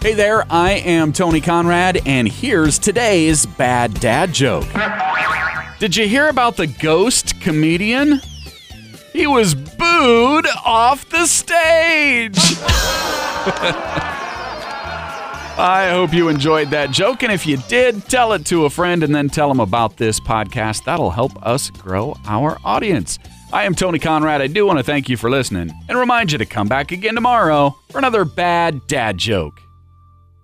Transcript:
Hey there, I am Tony Conrad, and here's today's bad dad joke. Did you hear about the ghost comedian? He was booed off the stage. I hope you enjoyed that joke, and if you did, tell it to a friend and then tell them about this podcast. That'll help us grow our audience. I am Tony Conrad. I do want to thank you for listening and remind you to come back again tomorrow for another bad dad joke.